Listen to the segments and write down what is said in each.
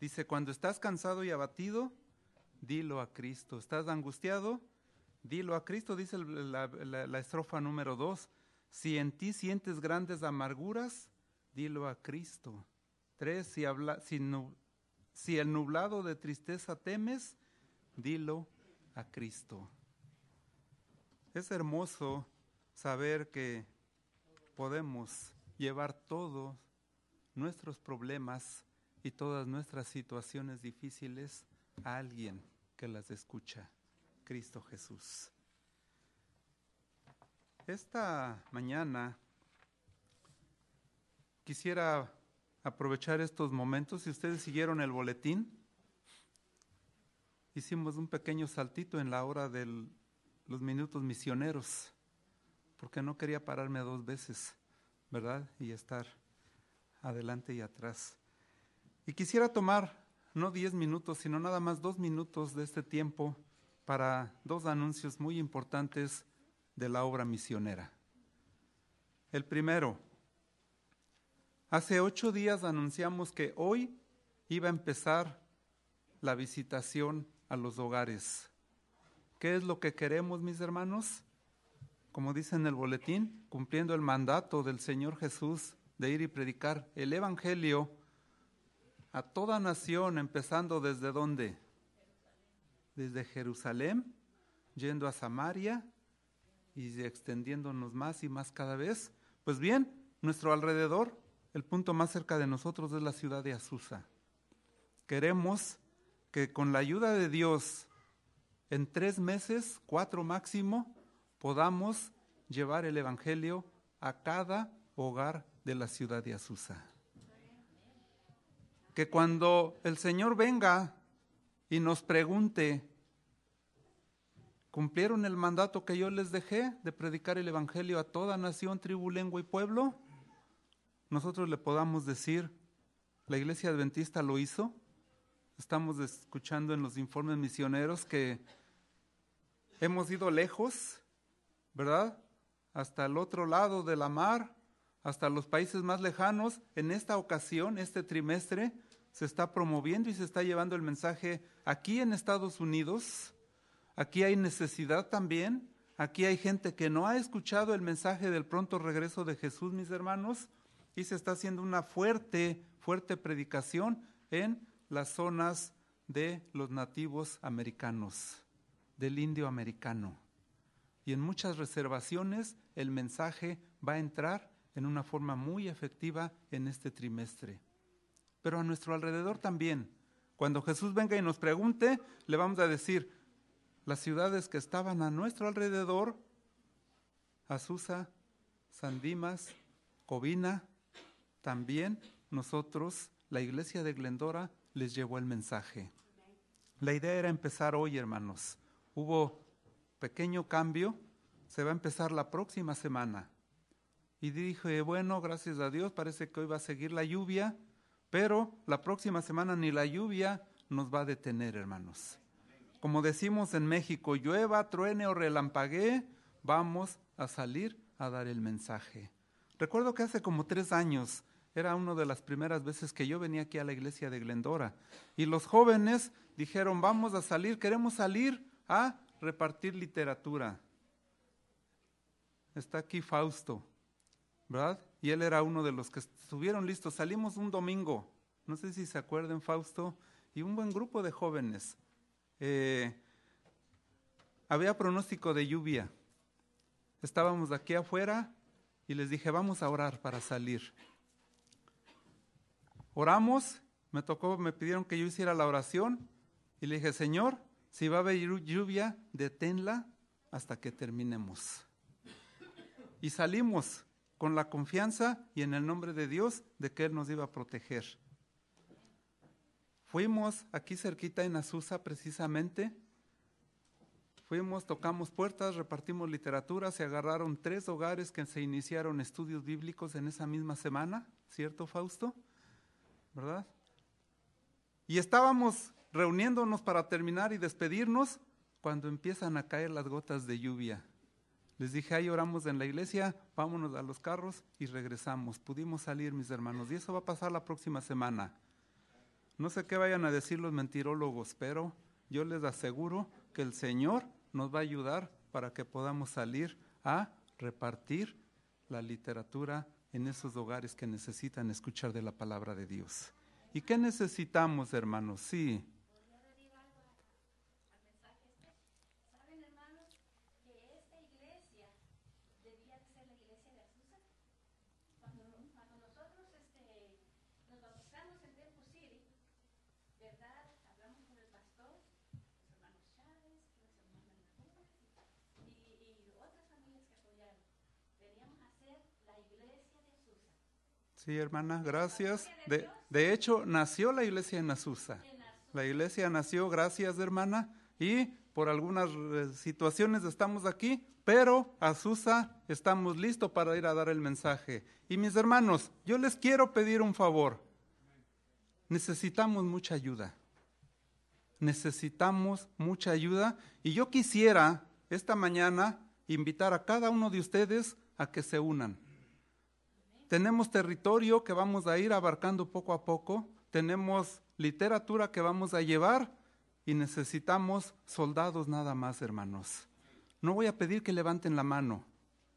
Dice, cuando estás cansado y abatido, dilo a Cristo. ¿Estás angustiado? Dilo a Cristo, dice la, estrofa número dos. Si en ti sientes grandes amarguras, dilo a Cristo. Tres, si, si el nublado de tristeza temes, dilo a Cristo. Es hermoso saber que podemos llevar todos nuestros problemas y todas nuestras situaciones difíciles a alguien que las escucha, Cristo Jesús. Esta mañana quisiera aprovechar estos momentos. Si ustedes siguieron el boletín, hicimos un pequeño saltito en la hora de los minutos misioneros, porque no quería pararme dos veces, ¿verdad? Y estar adelante y atrás. Y quisiera tomar no diez minutos, sino nada más dos minutos de este tiempo para dos anuncios muy importantes de la obra misionera. El primero, Hace ocho días anunciamos que hoy iba a empezar la visitación a los hogares. ¿Qué es lo que queremos, mis hermanos? Como dice en el boletín, cumpliendo el mandato del Señor Jesús de ir y predicar el Evangelio a toda nación, empezando desde dónde? Desde Jerusalén, yendo a Samaria y extendiéndonos más y más cada vez. Pues bien, nuestro alrededor el punto más cerca de nosotros es la ciudad de Azusa. Queremos que con la ayuda de Dios, en tres meses, cuatro máximo, podamos llevar el Evangelio a cada hogar de la ciudad de Azusa. Que cuando el Señor venga y nos pregunte, ¿cumplieron el mandato que yo les dejé de predicar el Evangelio a toda nación, tribu, lengua y pueblo? nosotros le podamos decir, la iglesia adventista lo hizo. Estamos escuchando en los informes misioneros que hemos ido lejos, ¿verdad? Hasta el otro lado de la mar, hasta los países más lejanos. En esta ocasión, este trimestre, se está promoviendo y se está llevando el mensaje aquí en Estados Unidos. Aquí hay necesidad también. Aquí hay gente que no ha escuchado el mensaje del pronto regreso de Jesús, mis hermanos y se está haciendo una fuerte, fuerte predicación en las zonas de los nativos americanos, del indio americano. Y en muchas reservaciones el mensaje va a entrar en una forma muy efectiva en este trimestre. Pero a nuestro alrededor también. Cuando Jesús venga y nos pregunte, le vamos a decir, las ciudades que estaban a nuestro alrededor, Azusa, Sandimas, Covina, también nosotros, la iglesia de Glendora, les llevó el mensaje. La idea era empezar hoy, hermanos. Hubo pequeño cambio, se va a empezar la próxima semana. Y dije, bueno, gracias a Dios, parece que hoy va a seguir la lluvia, pero la próxima semana ni la lluvia nos va a detener, hermanos. Como decimos en México, llueva, truene o relampaguee, vamos a salir a dar el mensaje. Recuerdo que hace como tres años era una de las primeras veces que yo venía aquí a la iglesia de Glendora. Y los jóvenes dijeron, vamos a salir, queremos salir a repartir literatura. Está aquí Fausto, ¿verdad? Y él era uno de los que estuvieron listos. Salimos un domingo, no sé si se acuerdan, Fausto, y un buen grupo de jóvenes. Eh, había pronóstico de lluvia. Estábamos aquí afuera y les dije, vamos a orar para salir. Oramos, me tocó, me pidieron que yo hiciera la oración y le dije, Señor, si va a haber lluvia, deténla hasta que terminemos. Y salimos con la confianza y en el nombre de Dios de que Él nos iba a proteger. Fuimos aquí cerquita en Azusa precisamente. Fuimos, tocamos puertas, repartimos literatura, se agarraron tres hogares que se iniciaron estudios bíblicos en esa misma semana, ¿cierto Fausto? ¿verdad? Y estábamos reuniéndonos para terminar y despedirnos cuando empiezan a caer las gotas de lluvia. Les dije, ahí oramos en la iglesia, vámonos a los carros y regresamos. Pudimos salir, mis hermanos, y eso va a pasar la próxima semana. No sé qué vayan a decir los mentirólogos, pero yo les aseguro que el Señor nos va a ayudar para que podamos salir a repartir la literatura en esos hogares que necesitan escuchar de la palabra de Dios. ¿Y qué necesitamos, hermanos? Sí. Sí, hermana, gracias. De, de, hecho, nació la iglesia en Azusa. La iglesia nació, gracias, hermana, y por algunas eh, situaciones estamos aquí, pero Azusa estamos listos para ir a dar el mensaje. Y mis hermanos, yo les quiero pedir un favor. Necesitamos mucha ayuda. Necesitamos mucha ayuda. Y yo quisiera esta mañana invitar a cada uno de ustedes a que se unan tenemos territorio que vamos a ir abarcando poco a poco, tenemos literatura que vamos a llevar y necesitamos soldados nada más, hermanos. No voy a pedir que levanten la mano,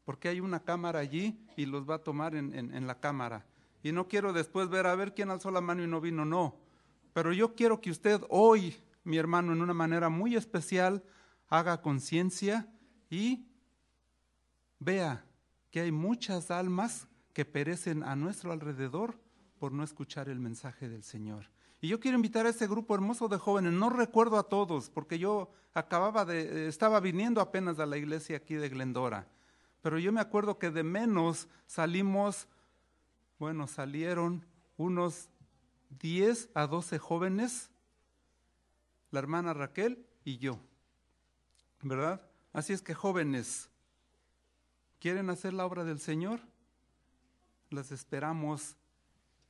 porque hay una cámara allí y los va a tomar en, en la cámara. Y no quiero después ver a ver quién alzó la mano y no vino, no. Pero yo quiero que usted hoy, mi hermano, en una manera muy especial, haga conciencia y vea que hay muchas almas que perecen a nuestro alrededor por no escuchar el mensaje del Señor. Y yo quiero invitar a ese grupo hermoso de jóvenes, no recuerdo a todos, porque yo acababa de, estaba viniendo apenas a la iglesia aquí de Glendora, pero yo me acuerdo que de menos salimos, bueno, salieron unos 10 a 12 jóvenes, la hermana Raquel y yo, ¿verdad? Así es que jóvenes, ¿quieren hacer la obra del Señor? Las esperamos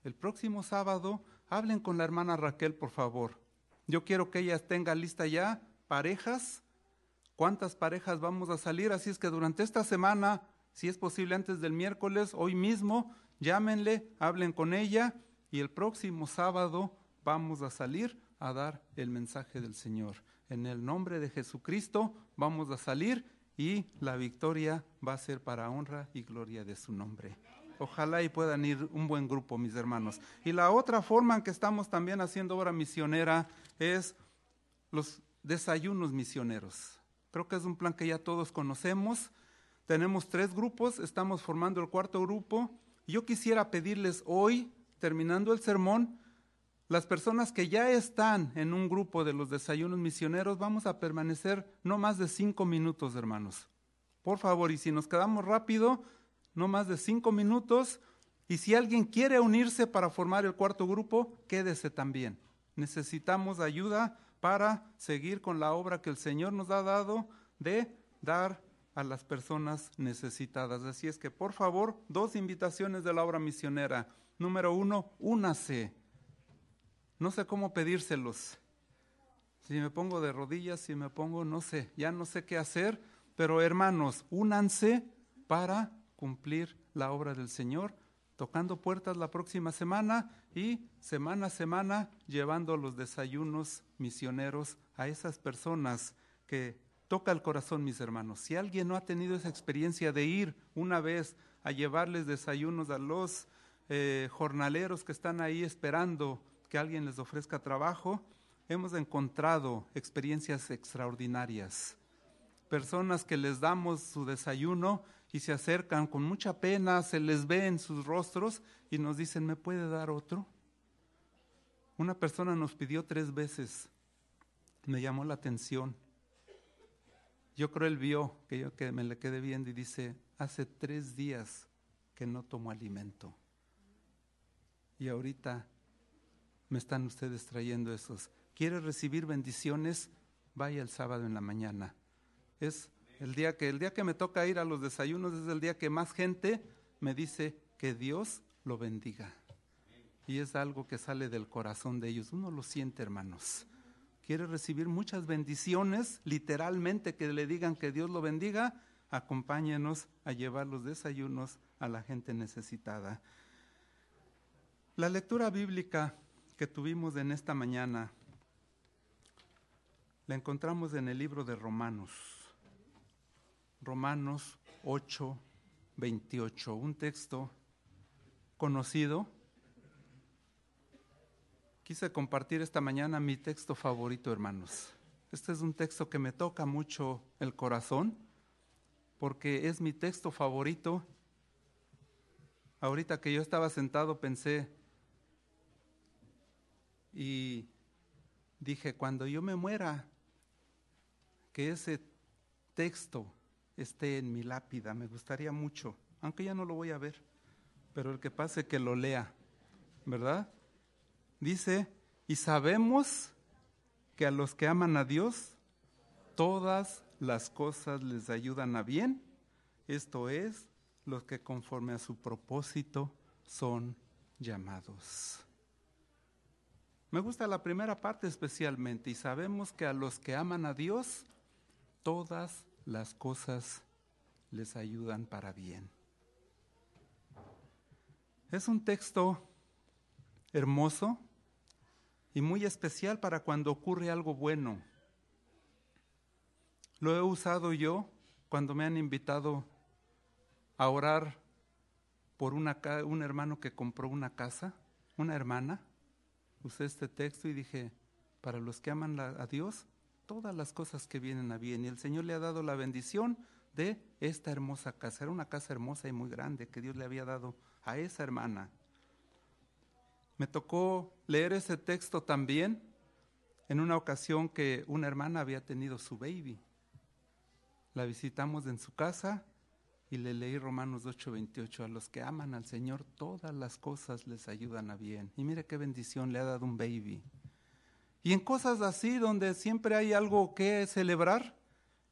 el próximo sábado. Hablen con la hermana Raquel, por favor. Yo quiero que ella tenga lista ya parejas. ¿Cuántas parejas vamos a salir? Así es que durante esta semana, si es posible antes del miércoles, hoy mismo, llámenle, hablen con ella y el próximo sábado vamos a salir a dar el mensaje del Señor. En el nombre de Jesucristo vamos a salir y la victoria va a ser para honra y gloria de su nombre. Ojalá y puedan ir un buen grupo, mis hermanos. Y la otra forma en que estamos también haciendo obra misionera es los desayunos misioneros. Creo que es un plan que ya todos conocemos. Tenemos tres grupos, estamos formando el cuarto grupo. Yo quisiera pedirles hoy, terminando el sermón, las personas que ya están en un grupo de los desayunos misioneros, vamos a permanecer no más de cinco minutos, hermanos. Por favor, y si nos quedamos rápido, no más de cinco minutos. Y si alguien quiere unirse para formar el cuarto grupo, quédese también. Necesitamos ayuda para seguir con la obra que el Señor nos ha dado de dar a las personas necesitadas. Así es que, por favor, dos invitaciones de la obra misionera. Número uno, únase. No sé cómo pedírselos. Si me pongo de rodillas, si me pongo, no sé, ya no sé qué hacer, pero hermanos, únanse para cumplir la obra del Señor, tocando puertas la próxima semana y semana a semana llevando los desayunos misioneros a esas personas que toca el corazón, mis hermanos. Si alguien no ha tenido esa experiencia de ir una vez a llevarles desayunos a los eh, jornaleros que están ahí esperando que alguien les ofrezca trabajo, hemos encontrado experiencias extraordinarias. Personas que les damos su desayuno y se acercan con mucha pena, se les ve en sus rostros y nos dicen, ¿me puede dar otro? Una persona nos pidió tres veces, me llamó la atención. Yo creo él vio que yo que me le quedé viendo y dice, hace tres días que no tomo alimento. Y ahorita me están ustedes trayendo esos. ¿Quiere recibir bendiciones? Vaya el sábado en la mañana. Es el día que, el día que me toca ir a los desayunos es el día que más gente me dice que Dios lo bendiga. Y es algo que sale del corazón de ellos. Uno lo siente, hermanos. Quiere recibir muchas bendiciones, literalmente que le digan que Dios lo bendiga. Acompáñenos a llevar los desayunos a la gente necesitada. La lectura bíblica que tuvimos en esta mañana la encontramos en el libro de Romanos. Romanos 8, 28, un texto conocido. Quise compartir esta mañana mi texto favorito, hermanos. Este es un texto que me toca mucho el corazón porque es mi texto favorito. Ahorita que yo estaba sentado pensé y dije, cuando yo me muera, que ese texto esté en mi lápida, me gustaría mucho, aunque ya no lo voy a ver, pero el que pase que lo lea, ¿verdad? Dice, y sabemos que a los que aman a Dios, todas las cosas les ayudan a bien, esto es, los que conforme a su propósito son llamados. Me gusta la primera parte especialmente y sabemos que a los que aman a Dios, todas las cosas les ayudan para bien. Es un texto hermoso y muy especial para cuando ocurre algo bueno. Lo he usado yo cuando me han invitado a orar por una, un hermano que compró una casa, una hermana. Usé este texto y dije, para los que aman a Dios, todas las cosas que vienen a bien. Y el Señor le ha dado la bendición de esta hermosa casa. Era una casa hermosa y muy grande que Dios le había dado a esa hermana. Me tocó leer ese texto también en una ocasión que una hermana había tenido su baby. La visitamos en su casa y le leí Romanos 8:28. A los que aman al Señor, todas las cosas les ayudan a bien. Y mire qué bendición le ha dado un baby. Y en cosas así donde siempre hay algo que celebrar,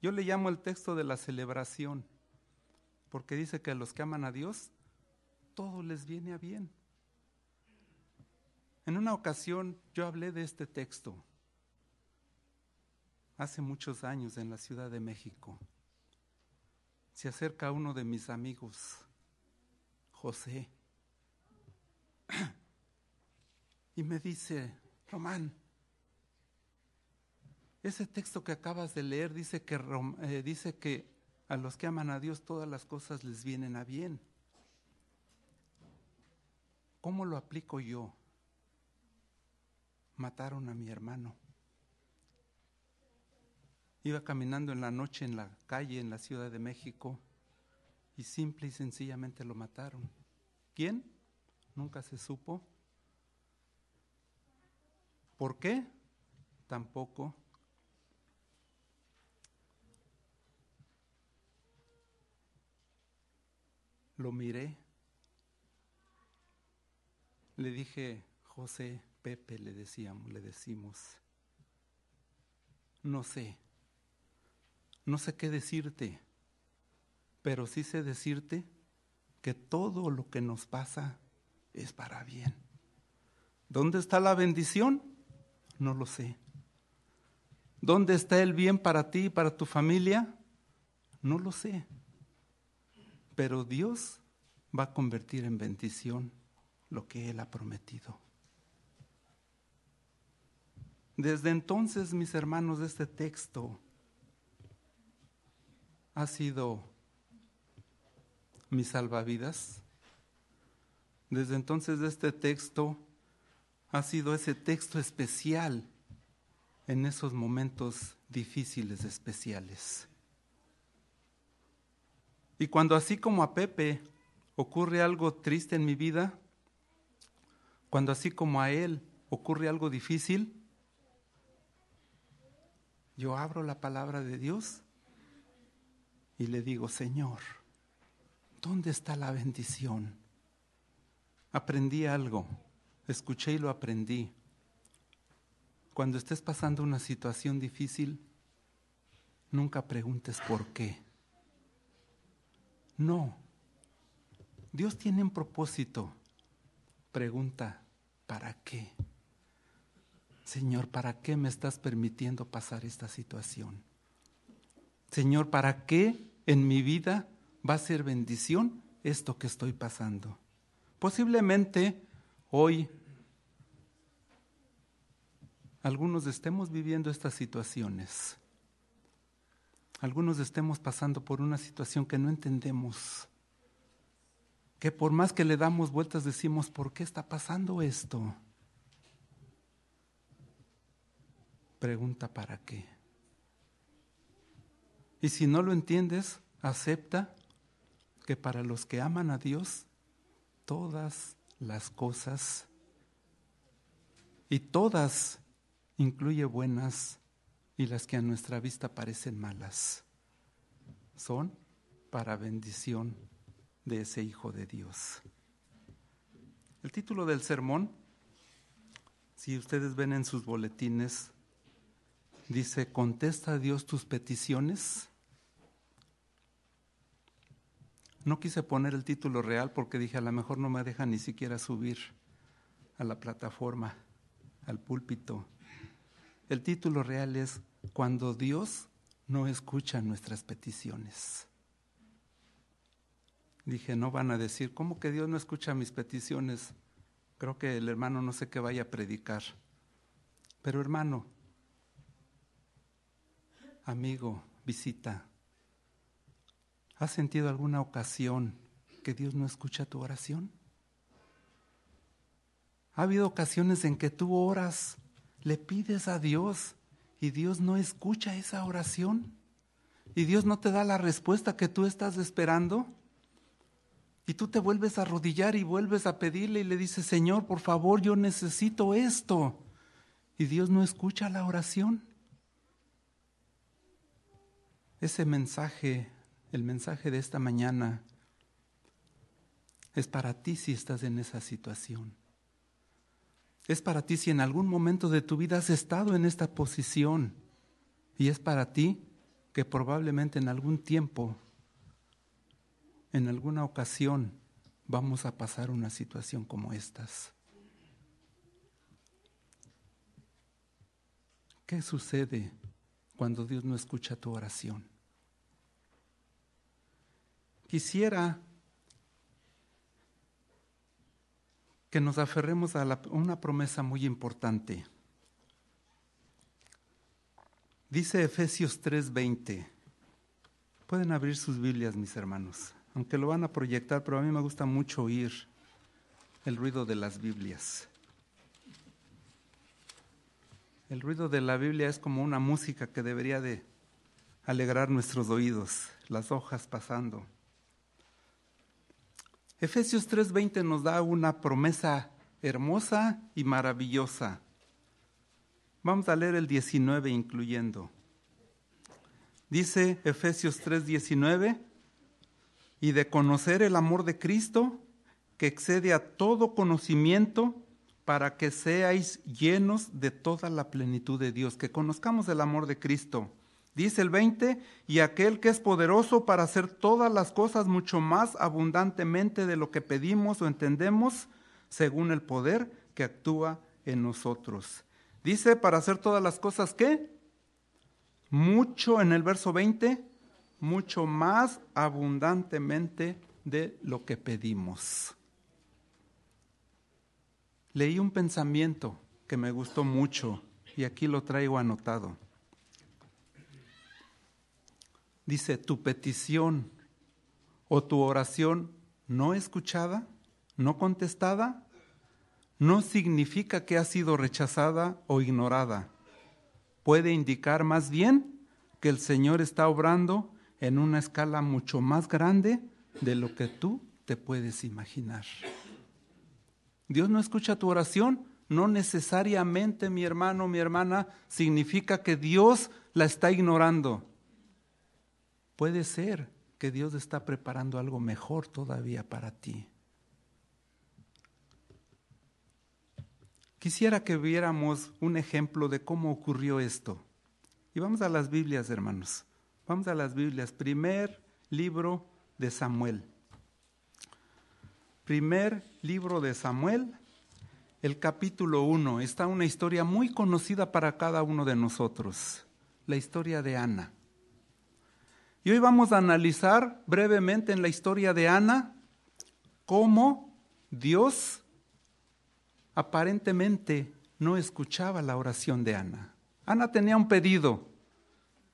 yo le llamo el texto de la celebración, porque dice que a los que aman a Dios, todo les viene a bien. En una ocasión yo hablé de este texto, hace muchos años en la Ciudad de México. Se acerca uno de mis amigos, José, y me dice, Román, ese texto que acabas de leer dice que, eh, dice que a los que aman a Dios todas las cosas les vienen a bien. ¿Cómo lo aplico yo? Mataron a mi hermano. Iba caminando en la noche en la calle en la Ciudad de México y simple y sencillamente lo mataron. ¿Quién? Nunca se supo. ¿Por qué? Tampoco Lo miré. Le dije, José, Pepe, le decíamos, le decimos, no sé, no sé qué decirte, pero sí sé decirte que todo lo que nos pasa es para bien. ¿Dónde está la bendición? No lo sé. ¿Dónde está el bien para ti y para tu familia? No lo sé. Pero Dios va a convertir en bendición lo que Él ha prometido. Desde entonces, mis hermanos, este texto ha sido mi salvavidas. Desde entonces este texto ha sido ese texto especial en esos momentos difíciles, especiales. Y cuando así como a Pepe ocurre algo triste en mi vida, cuando así como a él ocurre algo difícil, yo abro la palabra de Dios y le digo, Señor, ¿dónde está la bendición? Aprendí algo, escuché y lo aprendí. Cuando estés pasando una situación difícil, nunca preguntes por qué. No. Dios tiene un propósito. Pregunta, ¿para qué? Señor, ¿para qué me estás permitiendo pasar esta situación? Señor, ¿para qué en mi vida va a ser bendición esto que estoy pasando? Posiblemente hoy algunos estemos viviendo estas situaciones. Algunos estemos pasando por una situación que no entendemos. Que por más que le damos vueltas decimos, ¿por qué está pasando esto? Pregunta para qué. Y si no lo entiendes, acepta que para los que aman a Dios, todas las cosas, y todas incluye buenas y las que a nuestra vista parecen malas, son para bendición de ese Hijo de Dios. El título del sermón, si ustedes ven en sus boletines, dice, contesta a Dios tus peticiones No quise poner el título real porque dije, a lo mejor no me deja ni siquiera subir a la plataforma, al púlpito. El título real es Cuando Dios no escucha nuestras peticiones. Dije, no van a decir, ¿cómo que Dios no escucha mis peticiones? Creo que el hermano no sé qué vaya a predicar. Pero hermano, amigo, visita, ¿Has sentido alguna ocasión que Dios no escucha tu oración? ¿Ha habido ocasiones en que tú oras, le pides a Dios y Dios no escucha esa oración? ¿Y Dios no te da la respuesta que tú estás esperando? Y tú te vuelves a arrodillar y vuelves a pedirle y le dices, Señor, por favor, yo necesito esto. Y Dios no escucha la oración. Ese mensaje el mensaje de esta mañana es para ti si estás en esa situación. Es para ti si en algún momento de tu vida has estado en esta posición. Y es para ti que probablemente en algún tiempo, en alguna ocasión, vamos a pasar una situación como estas. ¿Qué sucede cuando Dios no escucha tu oración? quisiera que nos aferremos a una promesa muy importante. Dice Efesios 3:20. Pueden abrir sus Biblias, mis hermanos, aunque lo van a proyectar, pero a mí me gusta mucho oír el ruido de las Biblias. El ruido de la Biblia es como una música que debería de alegrar nuestros oídos, las hojas pasando. Efesios 3:20 nos da una promesa hermosa y maravillosa. Vamos a leer el 19 incluyendo. Dice Efesios 3:19, y de conocer el amor de Cristo, que excede a todo conocimiento, para que seáis llenos de toda la plenitud de Dios, que conozcamos el amor de Cristo Dice el 20, y aquel que es poderoso para hacer todas las cosas mucho más abundantemente de lo que pedimos o entendemos, según el poder que actúa en nosotros. Dice, para hacer todas las cosas, ¿qué? Mucho en el verso 20, mucho más abundantemente de lo que pedimos. Leí un pensamiento que me gustó mucho y aquí lo traigo anotado. Dice, tu petición o tu oración no escuchada, no contestada, no significa que ha sido rechazada o ignorada. Puede indicar más bien que el Señor está obrando en una escala mucho más grande de lo que tú te puedes imaginar. Dios no escucha tu oración, no necesariamente, mi hermano, mi hermana, significa que Dios la está ignorando. Puede ser que Dios está preparando algo mejor todavía para ti. Quisiera que viéramos un ejemplo de cómo ocurrió esto. Y vamos a las Biblias, hermanos. Vamos a las Biblias. Primer libro de Samuel. Primer libro de Samuel, el capítulo 1. Está una historia muy conocida para cada uno de nosotros. La historia de Ana. Y hoy vamos a analizar brevemente en la historia de Ana cómo Dios aparentemente no escuchaba la oración de Ana. Ana tenía un pedido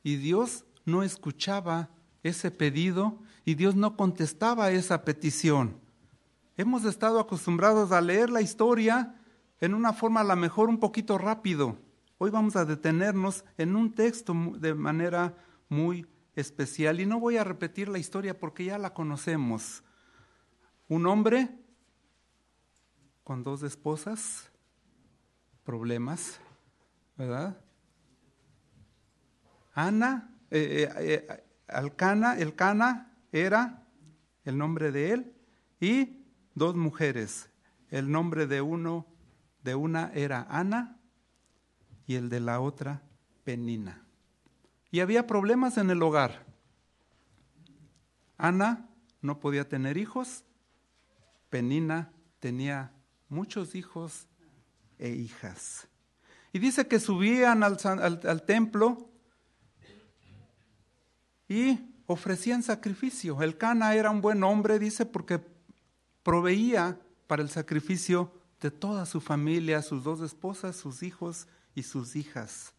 y Dios no escuchaba ese pedido y Dios no contestaba esa petición. Hemos estado acostumbrados a leer la historia en una forma a lo mejor un poquito rápido. Hoy vamos a detenernos en un texto de manera muy especial y no voy a repetir la historia porque ya la conocemos. Un hombre con dos esposas, problemas, ¿verdad? Ana, eh, eh, eh, Alcana, el Cana era el nombre de él y dos mujeres. El nombre de uno, de una era Ana y el de la otra Penina. Y había problemas en el hogar. Ana no podía tener hijos, Penina tenía muchos hijos e hijas. Y dice que subían al, al, templo y ofrecían sacrificio. El Cana era un buen hombre, dice, porque proveía para el sacrificio de toda su familia, sus dos esposas, sus hijos y sus hijas.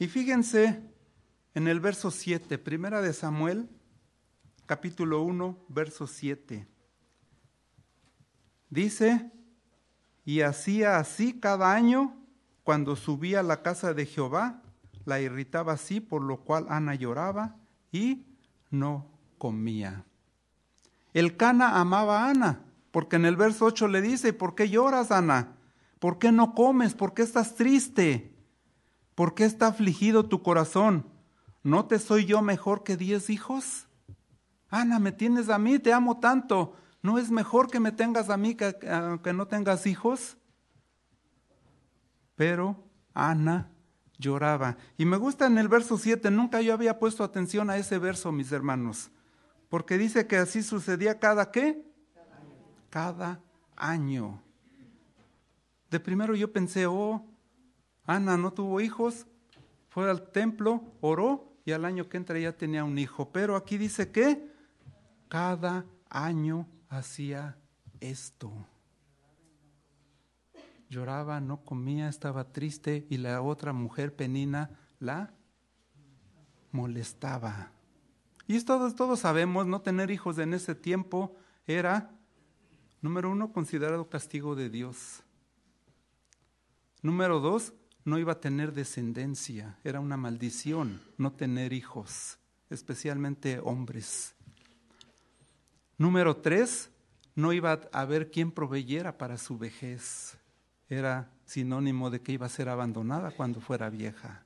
Y fíjense en el verso 7, primera de Samuel, capítulo 1, verso 7. Dice, y hacía así cada año cuando subía a la casa de Jehová, la irritaba así, por lo cual Ana lloraba y no comía. El Cana amaba a Ana, porque en el verso 8 le dice, ¿por qué lloras, Ana? ¿Por qué no comes? ¿Por qué estás triste? ¿Por qué está afligido tu corazón? ¿No te soy yo mejor que diez hijos? Ana, me tienes a mí, te amo tanto. ¿No es mejor que me tengas a mí que, que no tengas hijos? Pero Ana lloraba. Y me gusta en el verso 7, nunca yo había puesto atención a ese verso, mis hermanos, porque dice que así sucedía cada qué? Cada año. De primero yo pensé, oh, Ana no tuvo hijos, fue al templo, oró y al año que entra ya tenía un hijo. Pero aquí dice que cada año hacía esto. Lloraba, no comía, estaba triste y la otra mujer, Penina, la molestaba. Y todos, todos sabemos, no tener hijos en ese tiempo era, número uno, considerado castigo de Dios. Número dos, no iba a tener descendencia, era una maldición no tener hijos, especialmente hombres. Número tres, no iba a haber quien proveyera para su vejez, era sinónimo de que iba a ser abandonada cuando fuera vieja.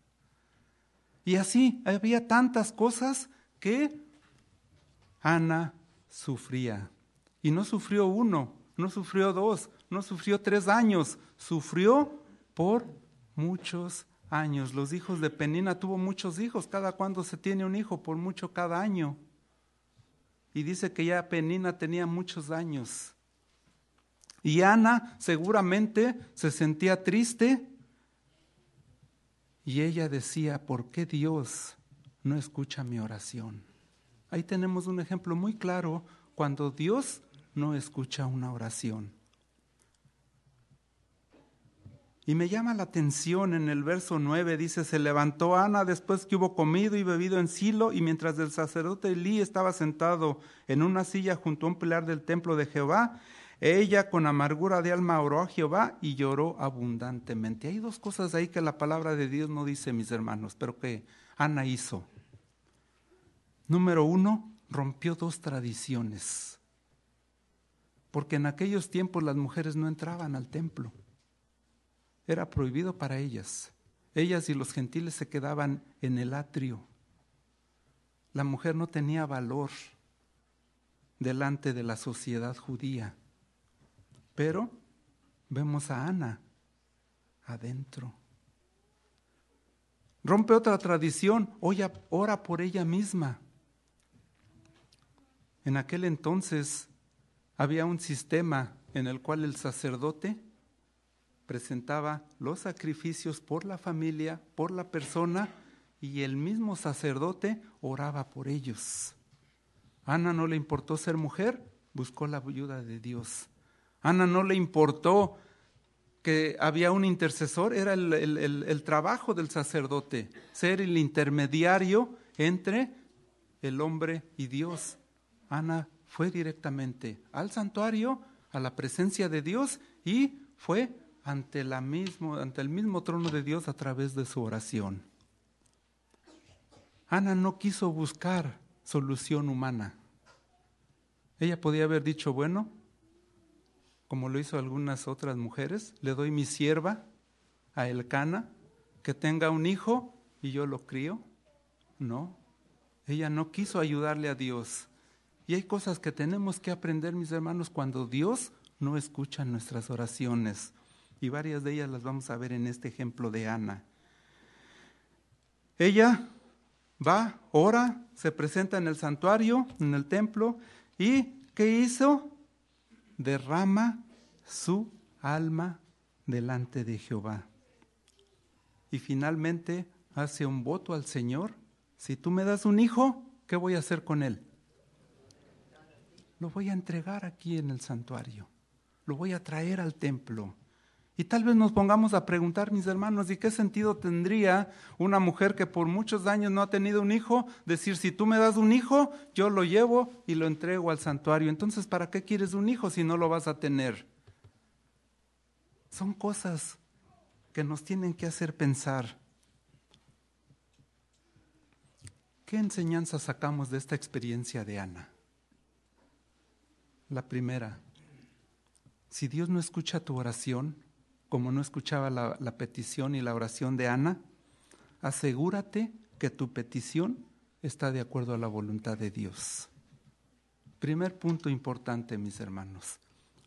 Y así había tantas cosas que Ana sufría. Y no sufrió uno, no sufrió dos, no sufrió tres años, sufrió por muchos años. Los hijos de Penina tuvo muchos hijos. Cada cuando se tiene un hijo, por mucho cada año. Y dice que ya Penina tenía muchos años. Y Ana seguramente se sentía triste. Y ella decía, ¿por qué Dios no escucha mi oración? Ahí tenemos un ejemplo muy claro cuando Dios no escucha una oración. Y me llama la atención en el verso 9, dice, se levantó Ana después que hubo comido y bebido en Silo, y mientras el sacerdote Elí estaba sentado en una silla junto a un pilar del templo de Jehová, ella con amargura de alma oró a Jehová y lloró abundantemente. Hay dos cosas ahí que la palabra de Dios no dice, mis hermanos, pero que Ana hizo. Número uno, rompió dos tradiciones, porque en aquellos tiempos las mujeres no entraban al templo era prohibido para ellas. Ellas y los gentiles se quedaban en el atrio. La mujer no tenía valor delante de la sociedad judía. Pero vemos a Ana adentro. Rompe otra tradición, ora por ella misma. En aquel entonces había un sistema en el cual el sacerdote presentaba los sacrificios por la familia, por la persona, y el mismo sacerdote oraba por ellos. Ana no le importó ser mujer, buscó la ayuda de Dios. Ana no le importó que había un intercesor, era el, el, trabajo del sacerdote, ser el intermediario entre el hombre y Dios. Ana fue directamente al santuario, a la presencia de Dios y fue ante, la el mismo trono de Dios a través de su oración. Ana no quiso buscar solución humana. Ella podía haber dicho, bueno, como lo hizo algunas otras mujeres, le doy mi sierva a Elcana, que tenga un hijo y yo lo crío. No, ella no quiso ayudarle a Dios. Y hay cosas que tenemos que aprender, mis hermanos, cuando Dios no escucha nuestras oraciones. Y varias de ellas las vamos a ver en este ejemplo de Ana. Ella va, ora, se presenta en el santuario, en el templo, y ¿qué hizo? Derrama su alma delante de Jehová. Y finalmente hace un voto al Señor. Si tú me das un hijo, ¿qué voy a hacer con él? Lo voy a entregar aquí en el santuario. Lo voy a traer al templo. Y tal vez nos pongamos a preguntar, mis hermanos, ¿y qué sentido tendría una mujer que por muchos años no ha tenido un hijo? Decir, si tú me das un hijo, yo lo llevo y lo entrego al santuario. Entonces, ¿para qué quieres un hijo si no lo vas a tener? Son cosas que nos tienen que hacer pensar. ¿Qué enseñanza sacamos de esta experiencia de Ana? La primera, si Dios no escucha tu oración, como no escuchaba la, petición y la oración de Ana, asegúrate que tu petición está de acuerdo a la voluntad de Dios. Primer punto importante, mis hermanos.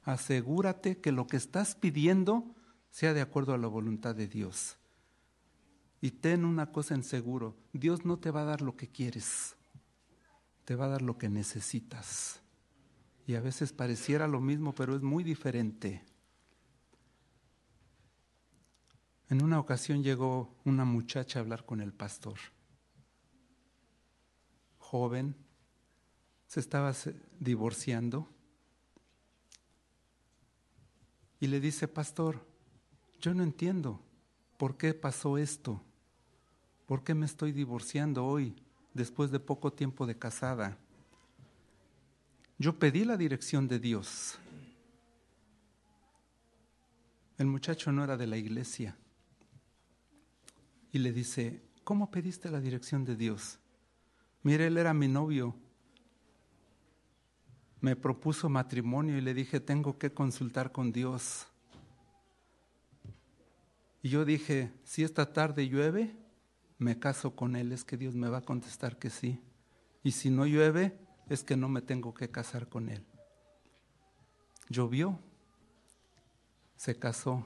Asegúrate que lo que estás pidiendo sea de acuerdo a la voluntad de Dios. Y ten una cosa en seguro, Dios no te va a dar lo que quieres, te va a dar lo que necesitas. Y a veces pareciera lo mismo, pero es muy diferente. En una ocasión llegó una muchacha a hablar con el pastor. Joven, se estaba divorciando. Y le dice, pastor, yo no entiendo por qué pasó esto. ¿Por qué me estoy divorciando hoy, después de poco tiempo de casada? Yo pedí la dirección de Dios. El muchacho no era de la iglesia y le dice, ¿cómo pediste la dirección de Dios? Mire, él era mi novio. Me propuso matrimonio y le dije, tengo que consultar con Dios. Y yo dije, si esta tarde llueve, me caso con él, es que Dios me va a contestar que sí. Y si no llueve, es que no me tengo que casar con él. Llovió, se casó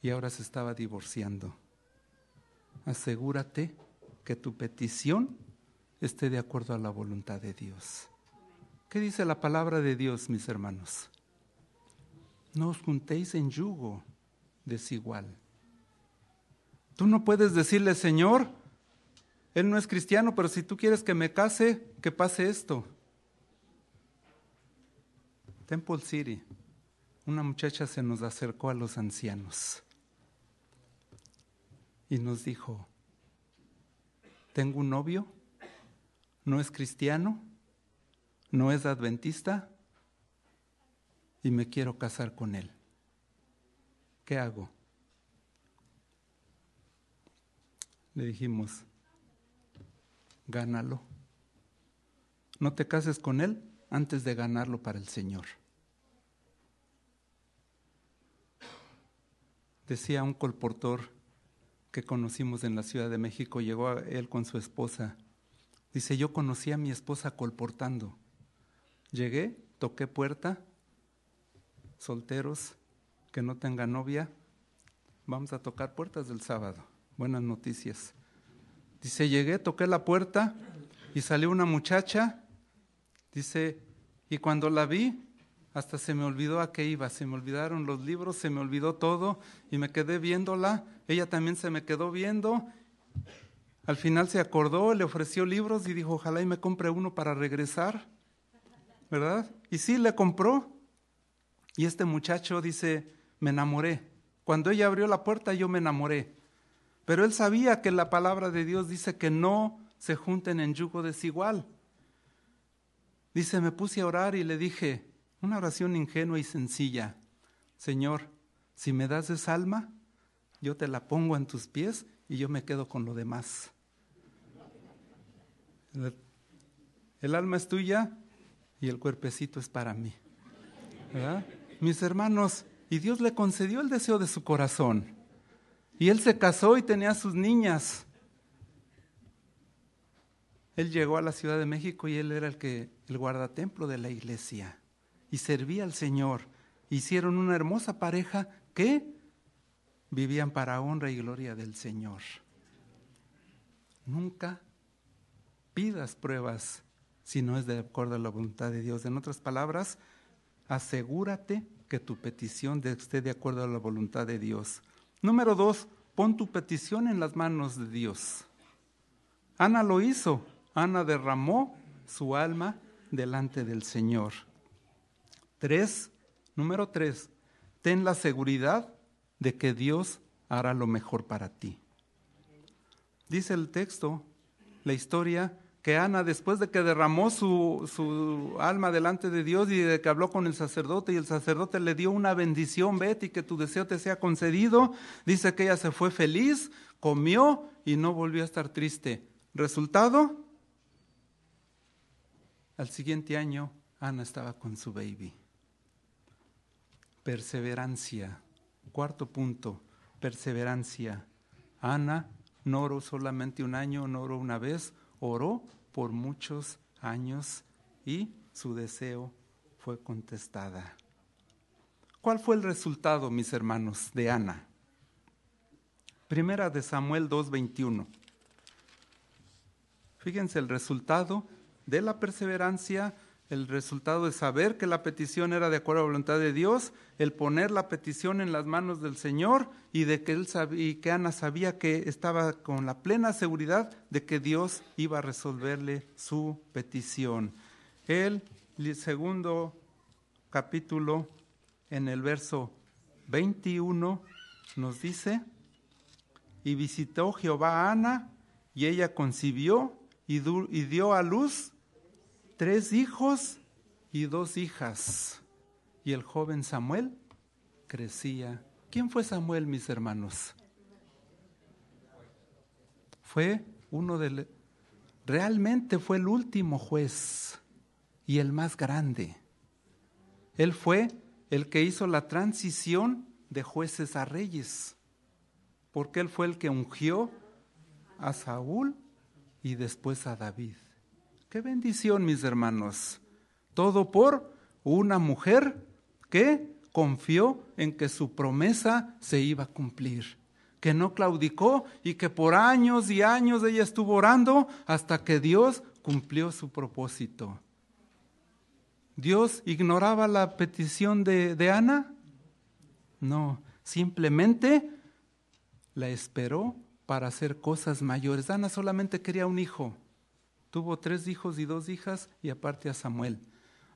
y ahora se estaba divorciando asegúrate que tu petición esté de acuerdo a la voluntad de Dios. ¿Qué dice la palabra de Dios, mis hermanos? No os juntéis en yugo desigual. Tú no puedes decirle, Señor, Él no es cristiano, pero si tú quieres que me case, que pase esto. Temple City, una muchacha se nos acercó a los ancianos y nos dijo, tengo un novio, no es cristiano, no es adventista y me quiero casar con él. ¿Qué hago? Le dijimos, gánalo. No te cases con él antes de ganarlo para el Señor. Decía un colportor, que conocimos en la Ciudad de México, llegó a él con su esposa. Dice, yo conocí a mi esposa colportando. Llegué, toqué puerta, solteros, que no tengan novia, vamos a tocar puertas del sábado. Buenas noticias. Dice, llegué, toqué la puerta y salió una muchacha. Dice, y cuando la vi, hasta se me olvidó a qué iba, se me olvidaron los libros, se me olvidó todo y me quedé viéndola, ella también se me quedó viendo. Al final se acordó, le ofreció libros y dijo, ojalá y me compre uno para regresar, ¿verdad? Y sí, le compró. Y este muchacho dice, me enamoré. Cuando ella abrió la puerta yo me enamoré. Pero él sabía que la palabra de Dios dice que no se junten en yugo desigual. Dice, me puse a orar y le dije, una oración ingenua y sencilla, Señor, si me das esa alma, yo te la pongo en tus pies y yo me quedo con lo demás. El, alma es tuya y el cuerpecito es para mí. Mis hermanos, y Dios le concedió el deseo de su corazón. Y él se casó y tenía sus niñas. Él llegó a la Ciudad de México y él era el que el guardatemplo de la iglesia y servía al Señor. Hicieron una hermosa pareja que vivían para honra y gloria del Señor. Nunca pidas pruebas si no es de acuerdo a la voluntad de Dios. En otras palabras, asegúrate que tu petición esté de acuerdo a la voluntad de Dios. Número dos, pon tu petición en las manos de Dios. Ana lo hizo. Ana derramó su alma delante del Señor. Tres, número tres, ten la seguridad de que Dios hará lo mejor para ti. Dice el texto, la historia, que Ana, después de que derramó su, su, alma delante de Dios y de que habló con el sacerdote y el sacerdote le dio una bendición, vete y que tu deseo te sea concedido, dice que ella se fue feliz, comió y no volvió a estar triste. Resultado, al siguiente año Ana estaba con su baby. Perseverancia. Cuarto punto, perseverancia. Ana no oró solamente un año, no oró una vez, oró por muchos años y su deseo fue contestada. ¿Cuál fue el resultado, mis hermanos, de Ana? Primera de Samuel 2.21. Fíjense el resultado de la perseverancia, el resultado de saber que la petición era de acuerdo a la voluntad de Dios, el poner la petición en las manos del Señor y de que él y que Ana sabía que estaba con la plena seguridad de que Dios iba a resolverle su petición. El segundo capítulo en el verso 21 nos dice, y visitó Jehová a Ana y ella concibió y, y dio a luz tres hijos y dos hijas. Y el joven Samuel crecía. ¿Quién fue Samuel, mis hermanos? Fue uno de... Realmente fue el último juez y el más grande. Él fue el que hizo la transición de jueces a reyes, porque él fue el que ungió a Saúl y después a David. Qué bendición, mis hermanos. Todo por una mujer que confió en que su promesa se iba a cumplir, que no claudicó y que por años y años ella estuvo orando hasta que Dios cumplió su propósito. ¿Dios ignoraba la petición de, Ana? No, simplemente la esperó para hacer cosas mayores. Ana solamente quería un hijo. Tuvo tres hijos y dos hijas y aparte a Samuel.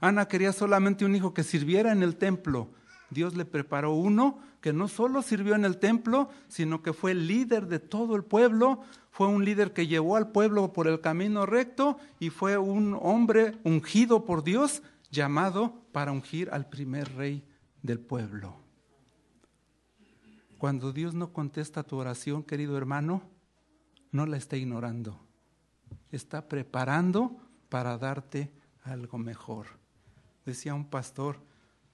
Ana quería solamente un hijo que sirviera en el templo. Dios le preparó uno que no solo sirvió en el templo, sino que fue líder de todo el pueblo, fue un líder que llevó al pueblo por el camino recto y fue un hombre ungido por Dios, llamado para ungir al primer rey del pueblo. Cuando Dios no contesta tu oración, querido hermano, no la está ignorando está preparando para darte algo mejor. Decía un pastor,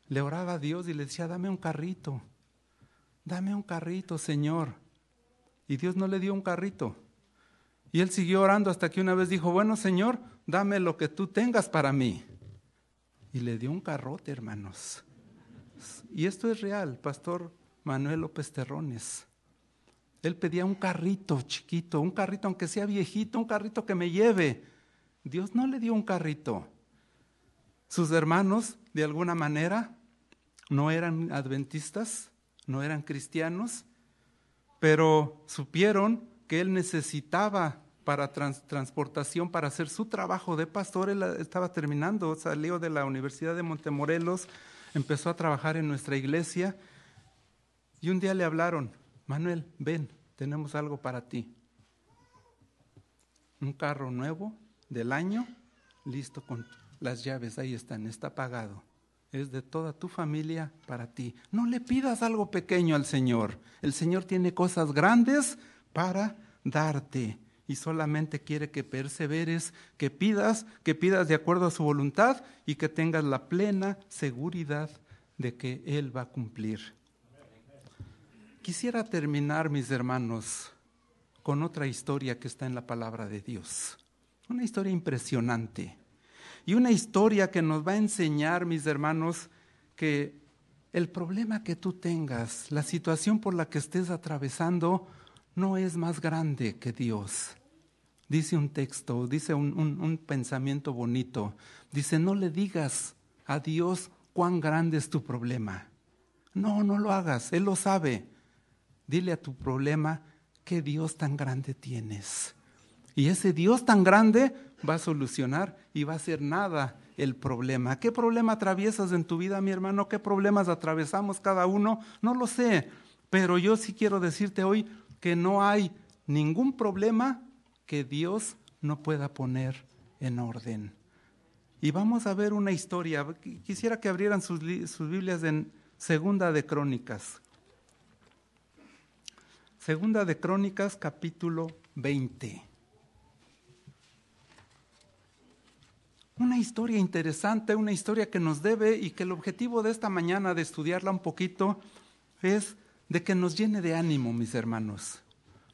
le oraba a Dios y le decía, dame un carrito, dame un carrito, Señor. Y Dios no le dio un carrito. Y él siguió orando hasta que una vez dijo, bueno, Señor, dame lo que tú tengas para mí. Y le dio un carrote, hermanos. Y esto es real, Pastor Manuel López Terrones. Él pedía un carrito chiquito, un carrito aunque sea viejito, un carrito que me lleve. Dios no le dio un carrito. Sus hermanos, de alguna manera, no eran adventistas, no eran cristianos, pero supieron que él necesitaba para transportación, para hacer su trabajo de pastor. Él estaba terminando, salió de la Universidad de Montemorelos, empezó a trabajar en nuestra iglesia Y un día le hablaron, Manuel, ven, tenemos algo para ti. Un carro nuevo del año, listo con las llaves, ahí están, está pagado. Es de toda tu familia para ti. No le pidas algo pequeño al Señor. El Señor tiene cosas grandes para darte y solamente quiere que perseveres, que pidas, que pidas de acuerdo a su voluntad y que tengas la plena seguridad de que Él va a cumplir. Quisiera terminar, mis hermanos, con otra historia que está en la palabra de Dios. Una historia impresionante. Y una historia que nos va a enseñar, mis hermanos, que el problema que tú tengas, la situación por la que estés atravesando, no es más grande que Dios. Dice un texto, dice un, pensamiento bonito. Dice, no le digas a Dios cuán grande es tu problema. No, no lo hagas, Él lo sabe. Dile a tu problema qué Dios tan grande tienes. Y ese Dios tan grande va a solucionar y va a hacer nada el problema. ¿Qué problema atraviesas en tu vida, mi hermano? ¿Qué problemas atravesamos cada uno? No lo sé, pero yo sí quiero decirte hoy que no hay ningún problema que Dios no pueda poner en orden. Y vamos a ver una historia. Quisiera que abrieran sus, sus Biblias en Segunda de Crónicas. Segunda de Crónicas, capítulo 20. Una historia interesante, una historia que nos debe y que el objetivo de esta mañana de estudiarla un poquito es de que nos llene de ánimo, mis hermanos.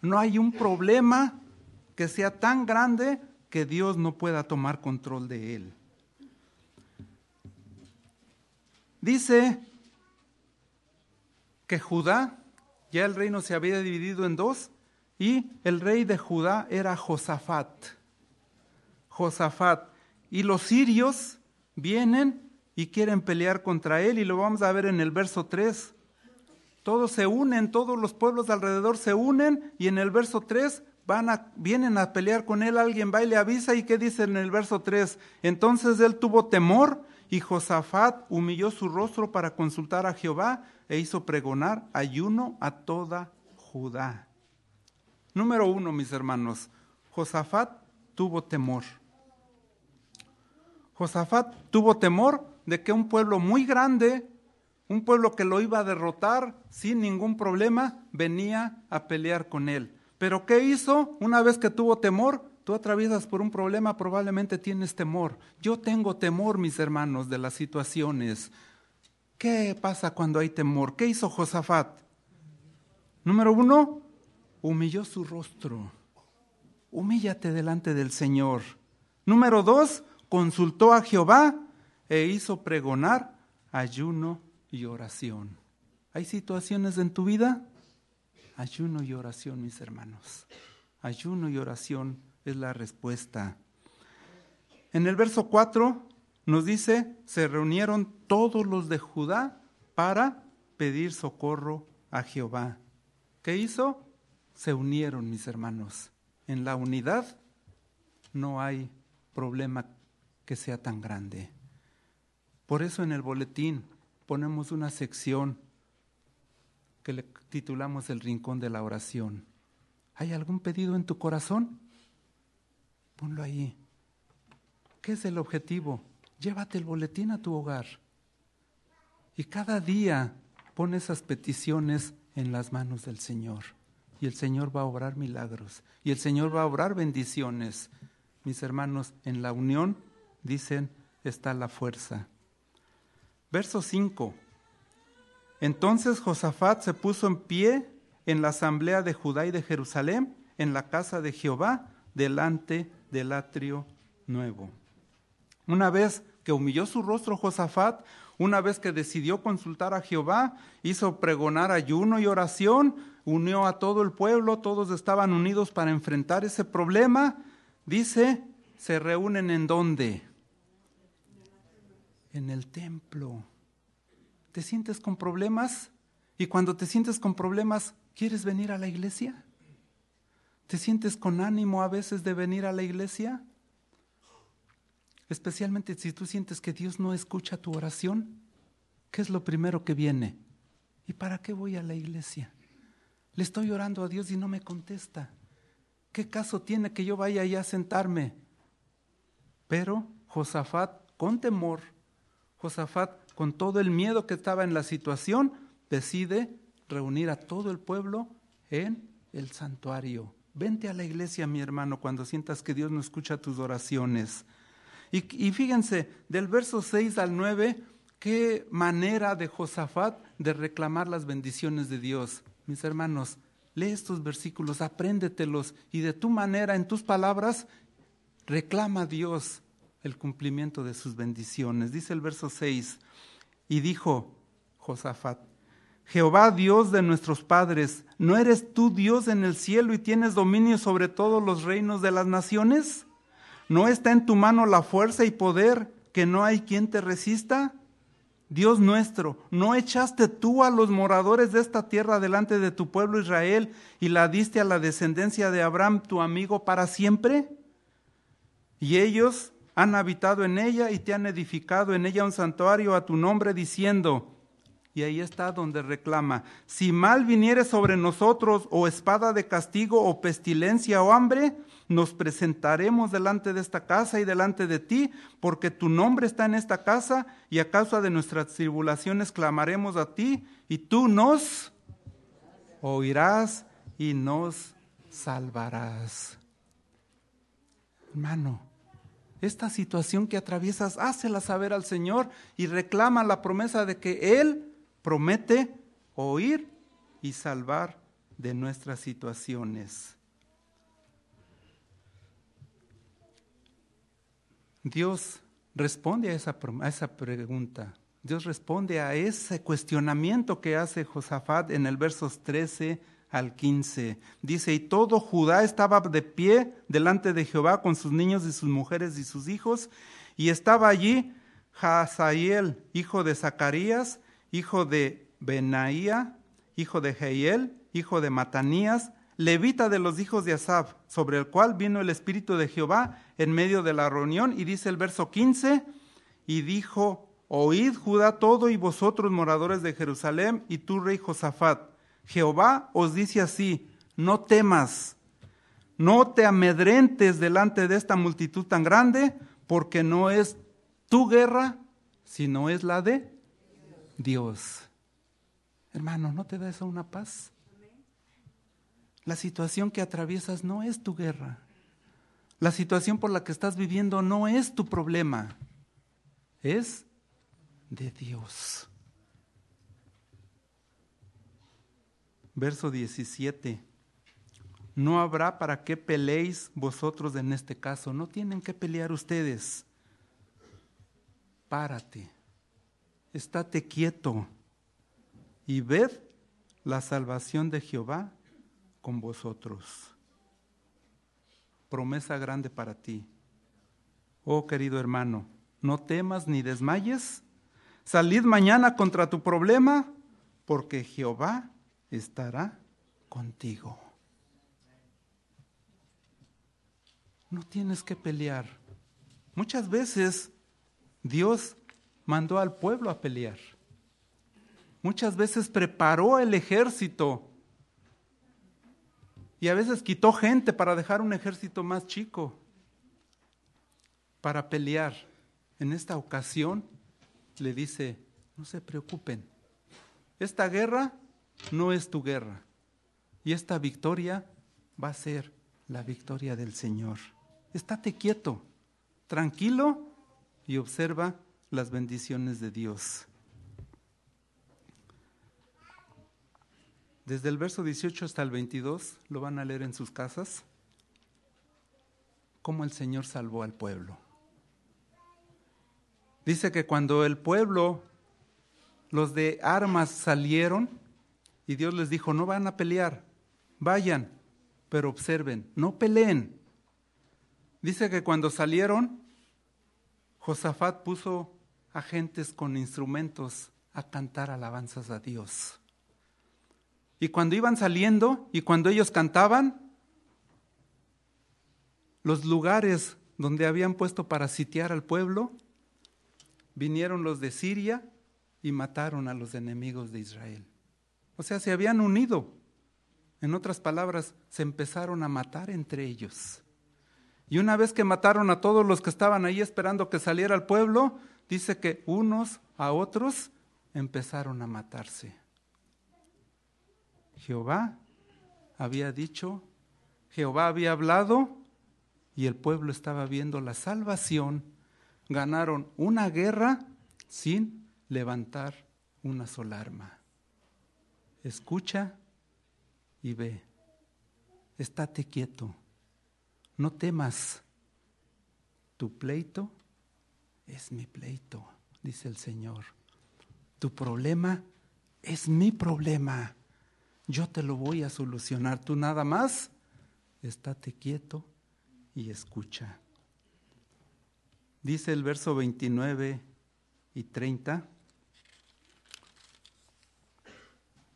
No hay un problema que sea tan grande que Dios no pueda tomar control de él. Dice que Judá, ya el reino se había dividido en dos, y el rey de Judá era Josafat. Josafat. Y los sirios vienen y quieren pelear contra él, y lo vamos a ver en el verso 3. Todos se unen, todos los pueblos alrededor se unen, y en el verso 3 van a, vienen a pelear con él, alguien va y le avisa, y qué dice en el verso 3? Entonces él tuvo temor, y Josafat humilló su rostro para consultar a Jehová, e hizo pregonar ayuno a toda Judá. Número uno, mis hermanos, Josafat tuvo temor. Josafat tuvo temor de que un pueblo muy grande, un pueblo que lo iba a derrotar sin ningún problema, venía a pelear con él. Pero ¿qué hizo? Una vez que tuvo temor, tú atraviesas por un problema, probablemente tienes temor. Yo tengo temor, mis hermanos, de las situaciones. ¿Qué pasa cuando hay temor? ¿Qué hizo Josafat? Número uno, humilló su rostro. Humíllate delante del Señor. Número dos, consultó a Jehová e hizo pregonar ayuno y oración. ¿Hay situaciones en tu vida? Ayuno y oración, mis hermanos. Ayuno y oración es la respuesta. En el verso 4 nos dice, se reunieron todos los de Judá para pedir socorro a Jehová. ¿Qué hizo? Se unieron, mis hermanos. En la unidad no hay problema que sea tan grande. Por eso en el boletín ponemos una sección que le titulamos El Rincón de la Oración. ¿Hay algún pedido en tu corazón? Ponlo ahí. ¿Qué es el objetivo? Llévate el boletín a tu hogar. Y cada día pon esas peticiones en las manos del Señor. Y el Señor va a obrar milagros. Y el Señor va a obrar bendiciones. Mis hermanos, en la unión dicen, está la fuerza. Verso 5. Entonces Josafat se puso en pie en la asamblea de Judá y de Jerusalén, en la casa de Jehová, delante del atrio nuevo. Una vez que humilló su rostro Josafat, una vez que decidió consultar a Jehová, hizo pregonar ayuno y oración, unió a todo el pueblo, todos estaban unidos para enfrentar ese problema, dice, se reúnen en dónde? en el templo. ¿Te sientes con problemas? Y cuando te sientes con problemas, ¿quieres venir a la iglesia? ¿Te sientes con ánimo a veces de venir a la iglesia? Especialmente si tú sientes que Dios no escucha tu oración. ¿Qué es lo primero que viene? ¿Y para qué voy a la iglesia? Le estoy orando a Dios y no me contesta. ¿Qué caso tiene que yo vaya allá a sentarme? Pero Josafat, con temor, Josafat, con todo el miedo que estaba en la situación, decide reunir a todo el pueblo en el santuario. Vente a la iglesia, mi hermano, cuando sientas que Dios no escucha tus oraciones. Y, fíjense, del verso 6 al 9, qué manera de Josafat de reclamar las bendiciones de Dios. Mis hermanos, lee estos versículos, apréndetelos y de tu manera, en tus palabras, reclama a Dios el cumplimiento de sus bendiciones. Dice el verso 6, y dijo Josafat, Jehová Dios de nuestros padres, ¿no eres tú Dios en el cielo y tienes dominio sobre todos los reinos de las naciones? ¿No está en tu mano la fuerza y poder que no hay quien te resista? Dios nuestro, ¿no echaste tú a los moradores de esta tierra delante de tu pueblo Israel y la diste a la descendencia de Abraham, tu amigo, para siempre? Y ellos han habitado en ella y te han edificado en ella un santuario a tu nombre, diciendo, y ahí está donde reclama, si mal viniere sobre nosotros o espada de castigo o pestilencia o hambre, nos presentaremos delante de esta casa y delante de ti, porque tu nombre está en esta casa y a causa de nuestras tribulaciones clamaremos a ti y tú nos oirás y nos salvarás. Hermano, esta situación que atraviesas, hácela saber al Señor y reclama la promesa de que Él promete oír y salvar de nuestras situaciones. Dios responde a esa, pregunta. Dios responde a ese cuestionamiento que hace Josafat en el versos 13 al 15. Dice, y todo Judá estaba de pie delante de Jehová con sus niños y sus mujeres y sus hijos, y estaba allí Hazael, hijo de Zacarías, hijo de Benaía, hijo de Jehiel, hijo de Matanías, levita de los hijos de Asaf, sobre el cual vino el Espíritu de Jehová en medio de la reunión, y dice el verso 15, y dijo, oíd Judá todo y vosotros moradores de Jerusalén, y tú rey Josafat, Jehová os dice así, no temas, no te amedrentes delante de esta multitud tan grande, porque no es tu guerra, sino es la de Dios. Hermano, ¿no te da eso una paz? La situación que atraviesas no es tu guerra. La situación por la que estás viviendo no es tu problema. Es de Dios. Verso 17. No habrá para qué peleéis vosotros en este caso. No tienen que pelear ustedes. Párate estate quieto y ved la salvación de Jehová con vosotros. Promesa grande para ti. Oh querido hermano, no temas ni desmayes. Salid mañana contra tu problema, porque Jehová estará contigo. No tienes que pelear. Muchas veces Dios mandó al pueblo a pelear. Muchas veces preparó el ejército y a veces quitó gente para dejar un ejército más chico para pelear. En esta ocasión le dice, no se preocupen, esta guerra no es tu guerra y esta victoria va a ser la victoria del Señor. Estate quieto, tranquilo y observa las bendiciones de Dios. Desde el verso 18 hasta el 22, lo van a leer en sus casas, cómo el Señor salvó al pueblo. Dice que cuando el pueblo, los de armas salieron, y Dios les dijo, no van a pelear, vayan, pero observen, no peleen. Dice que cuando salieron, Josafat puso agentes con instrumentos a cantar alabanzas a Dios. Y cuando iban saliendo y cuando ellos cantaban, los lugares donde habían puesto para sitiar al pueblo, vinieron los de Siria y mataron a los enemigos de Israel. O sea, se habían unido. En otras palabras, se empezaron a matar entre ellos. Y una vez que mataron a todos los que estaban ahí esperando que saliera el pueblo, dice que unos a otros empezaron a matarse. Jehová había dicho, Jehová había hablado y el pueblo estaba viendo la salvación. Ganaron una guerra sin levantar una sola arma. Escucha y ve. Estate quieto. No temas. Tu pleito es mi pleito, dice el Señor. Tu problema es mi problema. Yo te lo voy a solucionar. Tú nada más, estate quieto y escucha. Dice el verso 29 y 30.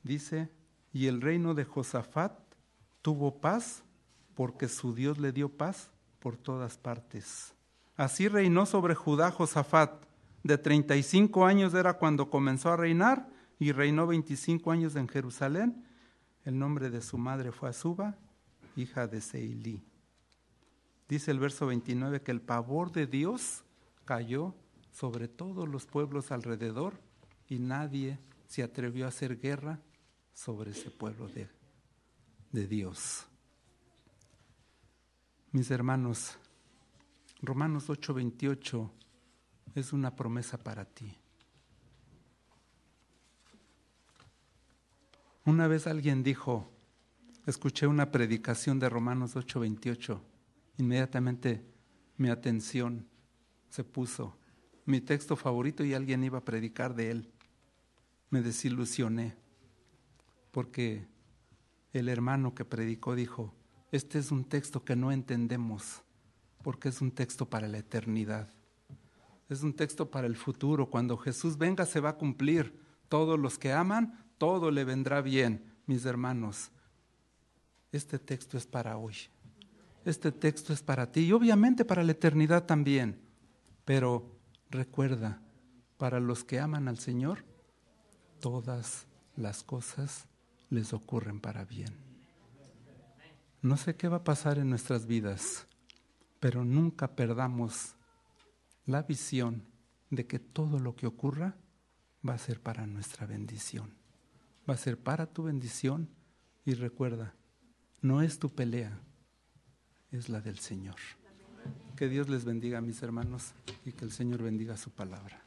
Dice, y el reino de Josafat tuvo paz porque su Dios le dio paz por todas partes. Así reinó sobre Judá Josafat. De 35 años era cuando comenzó a reinar y reinó 25 años en Jerusalén. El nombre de su madre fue Azuba, hija de Seilí. Dice el verso 29 que el pavor de Dios cayó sobre todos los pueblos alrededor y nadie se atrevió a hacer guerra sobre ese pueblo de, de Dios. Mis hermanos, Romanos 8:28 es una promesa para ti. Una vez alguien dijo, escuché una predicación de Romanos 8:28, inmediatamente mi atención se puso, mi texto favorito y alguien iba a predicar de él. Me desilusioné porque el hermano que predicó dijo, este es un texto que no entendemos porque es un texto para la eternidad. Es un texto para el futuro. Cuando Jesús venga se va a cumplir. Todos los que aman, todo le vendrá bien, mis hermanos. Este texto es para hoy. Este texto es para ti y obviamente para la eternidad también. Pero recuerda, para los que aman al Señor, todas las cosas les ocurren para bien. No sé qué va a pasar en nuestras vidas, pero nunca perdamos la visión de que todo lo que ocurra va a ser para nuestra bendición. Va a ser para tu bendición y recuerda, no es tu pelea, es la del Señor. Que Dios les bendiga, mis hermanos, y que el Señor bendiga su palabra.